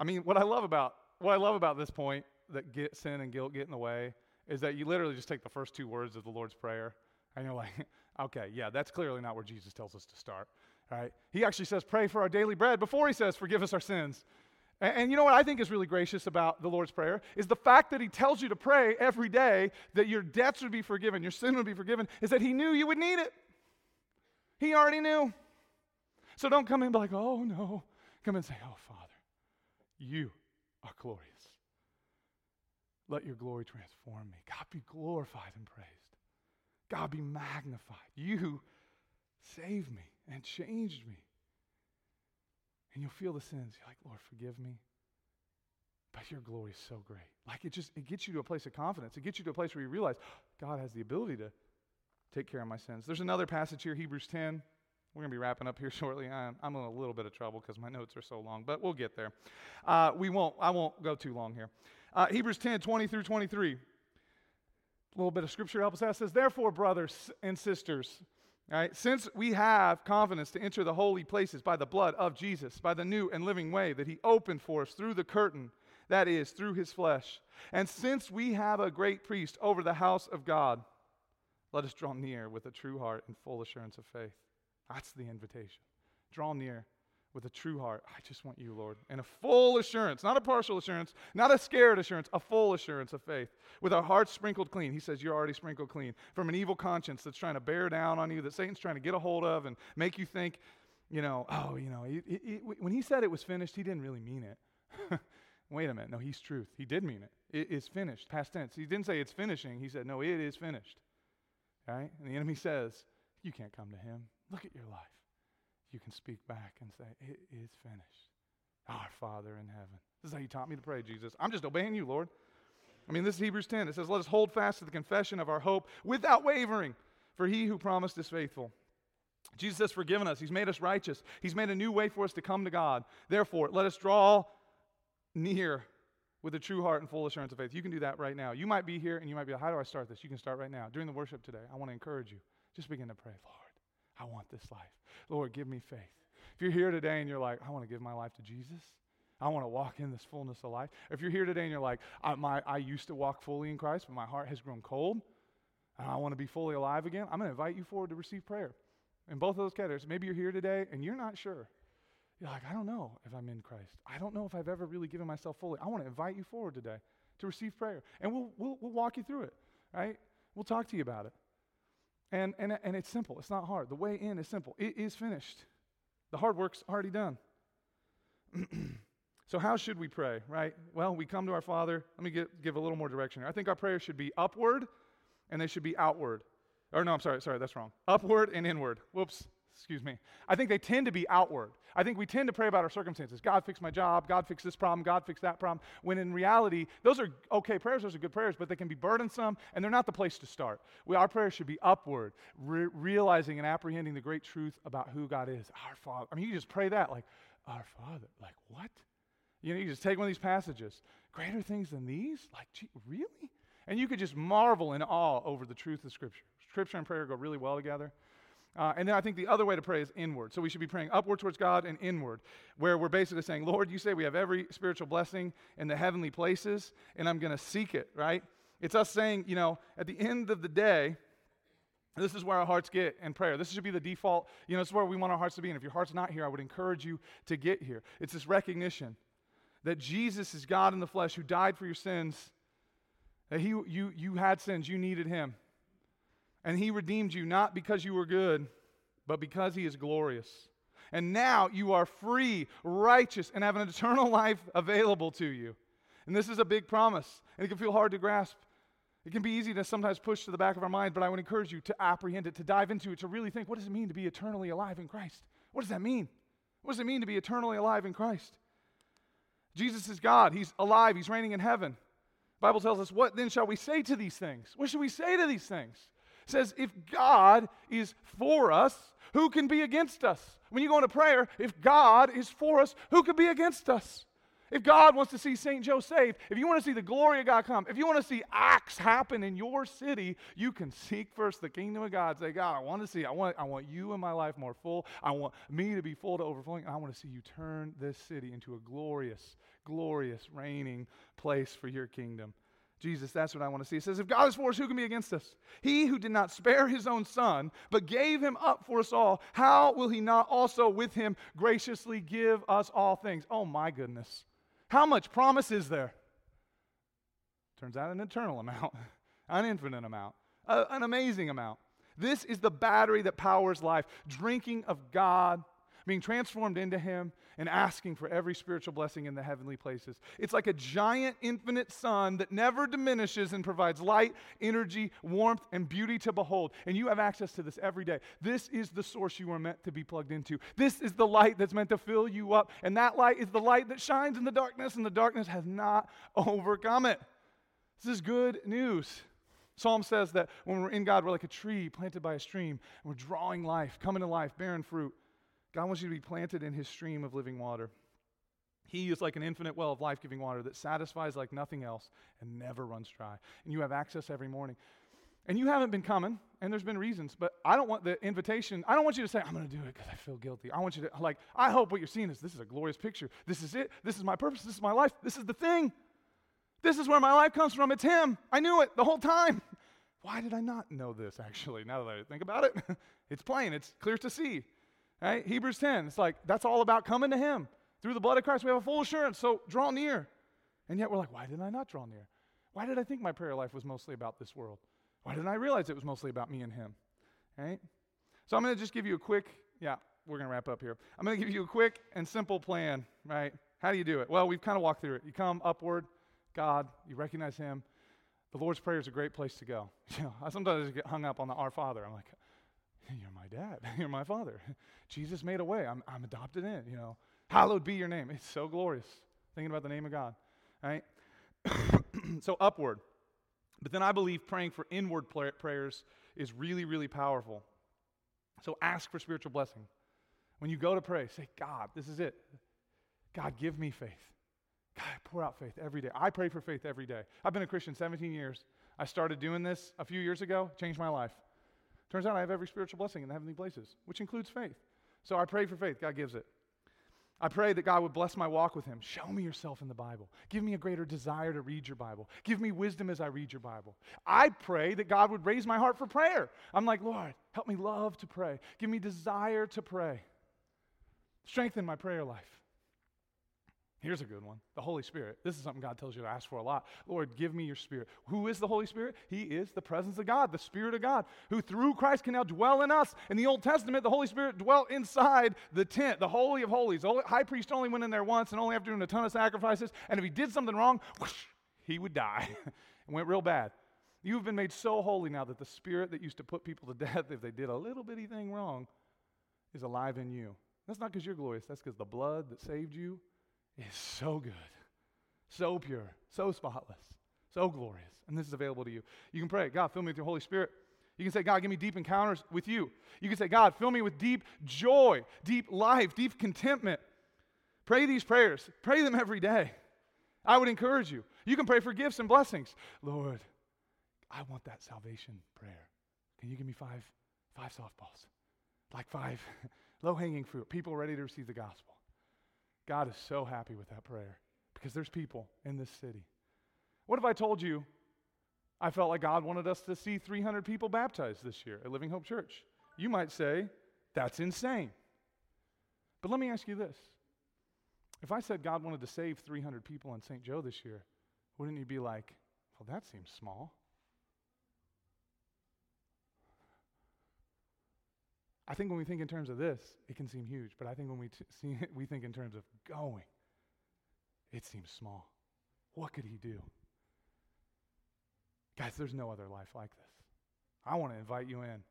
I mean, what I love about what I love about this point that get, sin and guilt get in the way is that you literally just take the first two words of the Lord's Prayer and you're like, [LAUGHS] okay, yeah, that's clearly not where Jesus tells us to start. Right? He actually says, pray for our daily bread before he says, forgive us our sins. And, and, you know what I think is really gracious about the Lord's Prayer is the fact that He tells you to pray every day that your debts would be forgiven, your sin would be forgiven, is that He knew you would need it. He already knew. So don't come in and be like, oh no. Come and say, oh Father, you are glorious. Let your glory transform me. God be glorified and praised. God be magnified. You saved me and changed me. And you'll feel the sins. You're like, Lord, forgive me. But your glory is so great. Like it just it gets you to a place of confidence. It gets you to a place where you realize God has the ability to take care of my sins. There's another passage here, Hebrews 10. We're going to be wrapping up here [LAUGHS] shortly. I'm, I'm in a little bit of trouble because my notes are so long, but we'll get there. Uh, we won't. I won't go too long here. Uh, Hebrews 10, 20 through 23. A little bit of scripture helps us. Out. Says, Therefore, brothers and sisters, Right? Since we have confidence to enter the holy places by the blood of Jesus, by the new and living way that he opened for us through the curtain, that is, through his flesh, and since we have a great priest over the house of God, let us draw near with a true heart and full assurance of faith. That's the invitation. Draw near with a true heart. I just want you, Lord. And a full assurance, not a partial assurance, not a scared assurance, a full assurance of faith. With our hearts sprinkled clean. He says, You're already sprinkled clean. From an evil conscience that's trying to bear down on you, that Satan's trying to get a hold of and make you think, you know, oh, you know, he, he, when he said it was finished, he didn't really mean it. [LAUGHS] Wait a minute. No, he's truth. He did mean it. It is finished, past tense. He didn't say it's finishing. He said, No, it is finished. Right? And the enemy says, You can't come to him. Look at your life you can speak back and say, It is finished. Our Father in heaven. This is how you taught me to pray, Jesus. I'm just obeying you, Lord. I mean, this is Hebrews 10. It says, Let us hold fast to the confession of our hope without wavering, for he who promised is faithful. Jesus has forgiven us. He's made us righteous. He's made a new way for us to come to God. Therefore, let us draw near with a true heart and full assurance of faith. You can do that right now. You might be here and you might be like, How do I start this? You can start right now. During the worship today, I want to encourage you. Just begin to pray, Lord. I want this life. Lord, give me faith. If you're here today and you're like, I want to give my life to Jesus, I want to walk in this fullness of life. If you're here today and you're like, I, my, I used to walk fully in Christ, but my heart has grown cold, and I want to be fully alive again, I'm going to invite you forward to receive prayer. In both of those categories, maybe you're here today and you're not sure. You're like, I don't know if I'm in Christ. I don't know if I've ever really given myself fully. I want to invite you forward today to receive prayer. And we'll, we'll, we'll walk you through it, right? We'll talk to you about it. And, and, and it's simple, it's not hard. The way in is simple. It is finished. The hard work's already done. [CLEARS THROAT] so, how should we pray, right? Well, we come to our Father. Let me get, give a little more direction here. I think our prayers should be upward and they should be outward. Or, no, I'm sorry, sorry, that's wrong. Upward and inward. Whoops, excuse me. I think they tend to be outward. I think we tend to pray about our circumstances. God fix my job. God fix this problem. God fix that problem. When in reality, those are okay prayers. Those are good prayers, but they can be burdensome and they're not the place to start. We, our prayers should be upward, re- realizing and apprehending the great truth about who God is. Our Father. I mean, you just pray that like, Our Father. Like, what? You know, you just take one of these passages. Greater things than these? Like, gee, really? And you could just marvel in awe over the truth of Scripture. Scripture and prayer go really well together. Uh, and then I think the other way to pray is inward. So we should be praying upward towards God and inward, where we're basically saying, Lord, you say we have every spiritual blessing in the heavenly places, and I'm going to seek it, right? It's us saying, you know, at the end of the day, this is where our hearts get in prayer. This should be the default. You know, it's where we want our hearts to be. And if your heart's not here, I would encourage you to get here. It's this recognition that Jesus is God in the flesh who died for your sins, that he, you, you had sins, you needed him. And he redeemed you not because you were good, but because he is glorious. And now you are free, righteous, and have an eternal [LAUGHS] life available to you. And this is a big promise, and it can feel hard to grasp. It can be easy to sometimes push to the back of our mind, but I would encourage you to apprehend it, to dive into it, to really think what does it mean to be eternally alive in Christ? What does that mean? What does it mean to be eternally alive in Christ? Jesus is God. He's alive. He's reigning in heaven. The Bible tells us, what then shall we say to these things? What should we say to these things? Says, if God is for us, who can be against us? When you go into prayer, if God is for us, who can be against us? If God wants to see St. Joe saved, if you want to see the glory of God come, if you want to see acts happen in your city, you can seek first the kingdom of God. Say, God, I want to see, I want, I want you in my life more full. I want me to be full to overflowing. I want to see you turn this city into a glorious, glorious, reigning place for your kingdom. Jesus, that's what I want to see. It says, If God is for us, who can be against us? He who did not spare his own son, but gave him up for us all, how will he not also with him graciously give us all things? Oh my goodness. How much promise is there? Turns out an eternal amount, [LAUGHS] an infinite amount, an amazing amount. This is the battery that powers life drinking of God being transformed into Him, and asking for every spiritual blessing in the heavenly places. It's like a giant infinite sun that never diminishes and provides light, energy, warmth, and beauty to behold. And you have access to this every day. This is the source you are meant to be plugged into. This is the light that's meant to fill you up. And that light is the light that shines in the darkness, and the darkness has not [LAUGHS] overcome it. This is good news. Psalm says that when we're in God, we're like a tree planted by a stream, and we're drawing life, coming to life, bearing fruit. God wants you to be planted in his stream of living water. He is like an infinite well of life giving water that satisfies like nothing else and never runs dry. And you have access every morning. And you haven't been coming, and there's been reasons, but I don't want the invitation. I don't want you to say, I'm going to do it because I feel guilty. I want you to, like, I hope what you're seeing is this is a glorious picture. This is it. This is my purpose. This is my life. This is the thing. This is where my life comes from. It's Him. I knew it the whole time. [LAUGHS] Why did I not know this, actually, now that I think about it? [LAUGHS] it's plain, it's clear to see. Right? Hebrews 10, it's like that's all about coming to Him. Through the blood of Christ, we have a full assurance, so draw near. And yet we're like, why did I not draw near? Why did I think my prayer life was mostly about this world? Why didn't I realize it was mostly about me and Him? Right? So I'm going to just give you a quick, yeah, we're going to wrap up here. I'm going to give you a quick and simple plan, right? How do you do it? Well, we've kind of walked through it. You come upward, God, you recognize Him. The Lord's Prayer is a great place to go. [LAUGHS] You know, I sometimes get hung up on the Our Father. I'm like, [LAUGHS] you're my dad. [LAUGHS] You're my father. [LAUGHS] Jesus made a way. I'm, I'm adopted in, you know. Hallowed be your name. It's so glorious thinking about the name of God, right? [COUGHS] so upward. But then I believe praying for inward prayers is really, really powerful. So ask for spiritual blessing. When you go to pray, say, God, this is it. God, give me faith. God, pour out faith every day. I pray for faith every day. I've been a Christian 17 years. I started doing this a few years ago, changed my life. Turns out I have every spiritual blessing in the heavenly places, which includes faith. So I pray for faith. God gives it. I pray that God would bless my walk with Him. Show me yourself in the Bible. Give me a greater desire to read your Bible. Give me wisdom as I read your Bible. I pray that God would raise my heart for prayer. I'm like, Lord, help me love to pray. Give me desire to pray. Strengthen my prayer life. Here's a good one the Holy Spirit. This is something God tells you to ask for a lot. Lord, give me your Spirit. Who is the Holy Spirit? He is the presence of God, the Spirit of God, who through Christ can now dwell in us. In the Old Testament, the Holy Spirit dwelt inside the tent, the Holy of Holies. The high priest only went in there once and only after doing a ton of sacrifices. And if he did something wrong, whoosh, he would die. [LAUGHS] it went real bad. You have been made so holy now that the Spirit that used to put people to death if they did a little bitty thing wrong is alive in you. That's not because you're glorious, that's because the blood that saved you is so good, so pure, so spotless, so glorious. And this is available to you. You can pray, God, fill me with your Holy Spirit. You can say, God, give me deep encounters with you. You can say, God, fill me with deep joy, deep life, deep contentment. Pray these prayers. Pray them every day. I would encourage you. You can pray for gifts and blessings. Lord, I want that salvation prayer. Can you give me five, five softballs? Like five [LAUGHS] low hanging fruit, people ready to receive the gospel. God is so happy with that prayer because there's people in this city. What if I told you I felt like God wanted us to see 300 people baptized this year at Living Hope Church? You might say, that's insane. But let me ask you this. If I said God wanted to save 300 people in St. Joe this year, wouldn't you be like, well, that seems small? I think when we think in terms of this, it can seem huge, but I think when we, t- see it, [LAUGHS] we think in terms of going, it seems small. What could he do? Guys, there's no other life like this. I want to invite you in.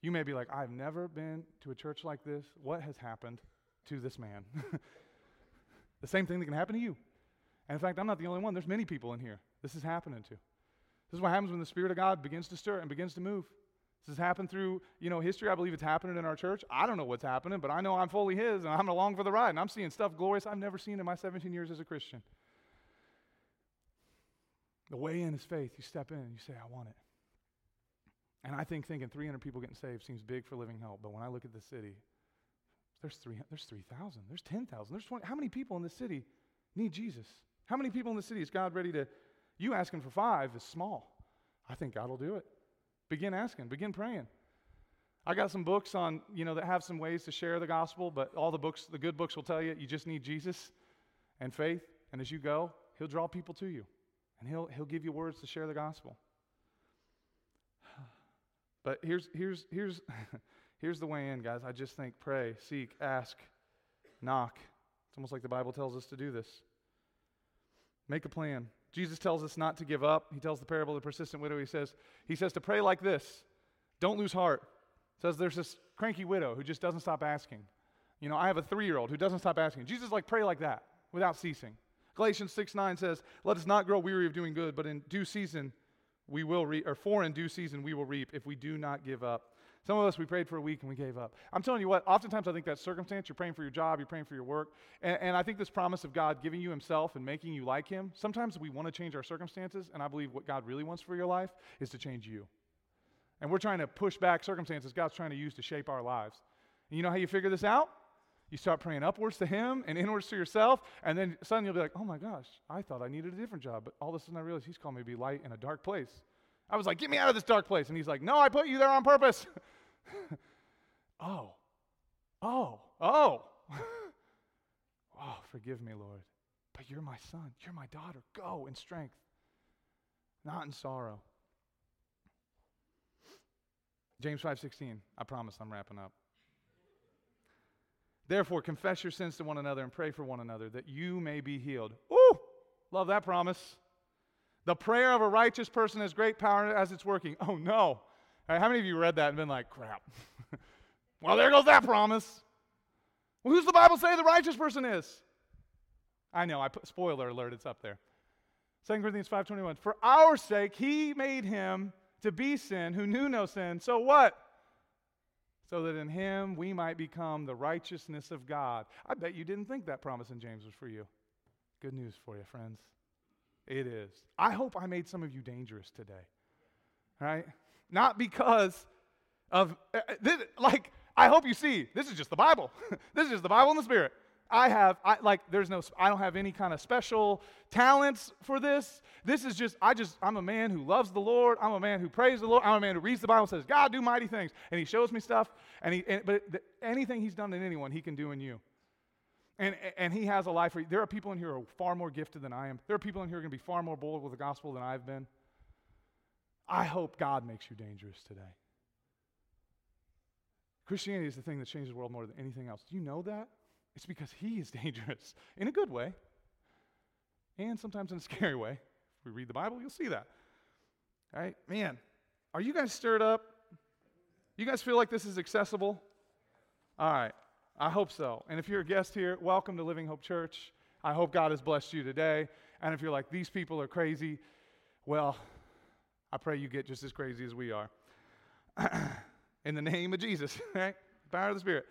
You may be like, I've never been to a church like this. What has happened to this man? [LAUGHS] the same thing that can happen to you. And in fact, I'm not the only one. There's many people in here. This is happening to. This is what happens when the Spirit of God begins to stir and begins to move. This has happened through, you know, history. I believe it's happening in our church. I don't know what's happening, but I know I'm fully His and I'm along for the ride and I'm seeing stuff glorious I've never seen in my 17 years as a Christian. The way in is faith. You step in and you say, I want it. And I think thinking 300 people getting saved seems big for Living Hope, but when I look at the city, there's 3,000, there's 3,000, there's 10,000, there's 20. How many people in this city need Jesus? How many people in the city is God ready to? You asking for five is small. I think God will do it. Begin asking, begin praying. I got some books on, you know, that have some ways to share the gospel, but all the books, the good books will tell you you just need Jesus and faith, and as you go, he'll draw people to you. And he'll he'll give you words to share the gospel. [SIGHS] But here's here's here's [LAUGHS] here's the way in, guys. I just think pray, seek, ask, knock. It's almost like the Bible tells us to do this. Make a plan. Jesus tells us not to give up. He tells the parable of the persistent widow. He says, he says to pray like this. Don't lose heart. Says there's this cranky widow who just doesn't stop asking. You know, I have a three-year-old who doesn't stop asking. Jesus like pray like that without ceasing. Galatians 6 9 says, Let us not grow weary of doing good, but in due season we will reap, or for in due season we will reap if we do not give up. Some of us, we prayed for a week and we gave up. I'm telling you what, oftentimes I think that circumstance, you're praying for your job, you're praying for your work, and, and I think this promise of God giving you Himself and making you like Him, sometimes we want to change our circumstances, and I believe what God really wants for your life is to change you. And we're trying to push back circumstances God's trying to use to shape our lives. And you know how you figure this out? You start praying upwards to Him and inwards to yourself, and then suddenly you'll be like, oh my gosh, I thought I needed a different job, but all of a sudden I realized He's called me to be light in a dark place. I was like, get me out of this dark place. And He's like, no, I put you there on purpose. [LAUGHS] [LAUGHS] Oh, Oh, oh. [LAUGHS] oh, forgive me, Lord. But you're my son. You're my daughter. Go in strength, not in sorrow. James 5:16. I promise I'm wrapping up. Therefore, confess your sins to one another and pray for one another that you may be healed. Ooh, love that promise. The prayer of a righteous person has great power as it's working. Oh no. Right, how many of you read that and been like, crap? [LAUGHS] well, there goes that promise. Well, who's the Bible say the righteous person is? I know, I put spoiler alert, it's up there. 2 Corinthians 5:21. For our sake he made him to be sin who knew no sin. So what? So that in him we might become the righteousness of God. I bet you didn't think that promise in James was for you. Good news for you, friends. It is. I hope I made some of you dangerous today. Right? Not because of, uh, uh, this, like, I hope you see, this is just the Bible. [LAUGHS] this is just the Bible and the Spirit. I have, I, like, there's no, I don't have any kind of special talents for this. This is just, I just, I'm a man who loves the Lord. I'm a man who prays the Lord. I'm a man who reads the Bible says, God, do mighty things. And he shows me stuff. And he, and, but the, anything he's done in anyone, he can do in you. And, and he has a life for you. There are people in here who are far more gifted than I am. There are people in here who are going to be far more bold with the gospel than I've been. I hope God makes you dangerous today. Christianity is the thing that changes the world more than anything else. Do you know that? It's because he is [LAUGHS] dangerous in a good way and sometimes in a scary way. If we read the Bible, you'll see that. All right? Man, are you guys stirred up? You guys feel like this is accessible? All right. I hope so. And if you're a guest here, welcome to Living Hope Church. I hope God has blessed you today. And if you're like, these people are crazy, well, I pray you get just as crazy as we are. [CLEARS THROAT] In the name of Jesus, [LAUGHS] right? Power of the Spirit.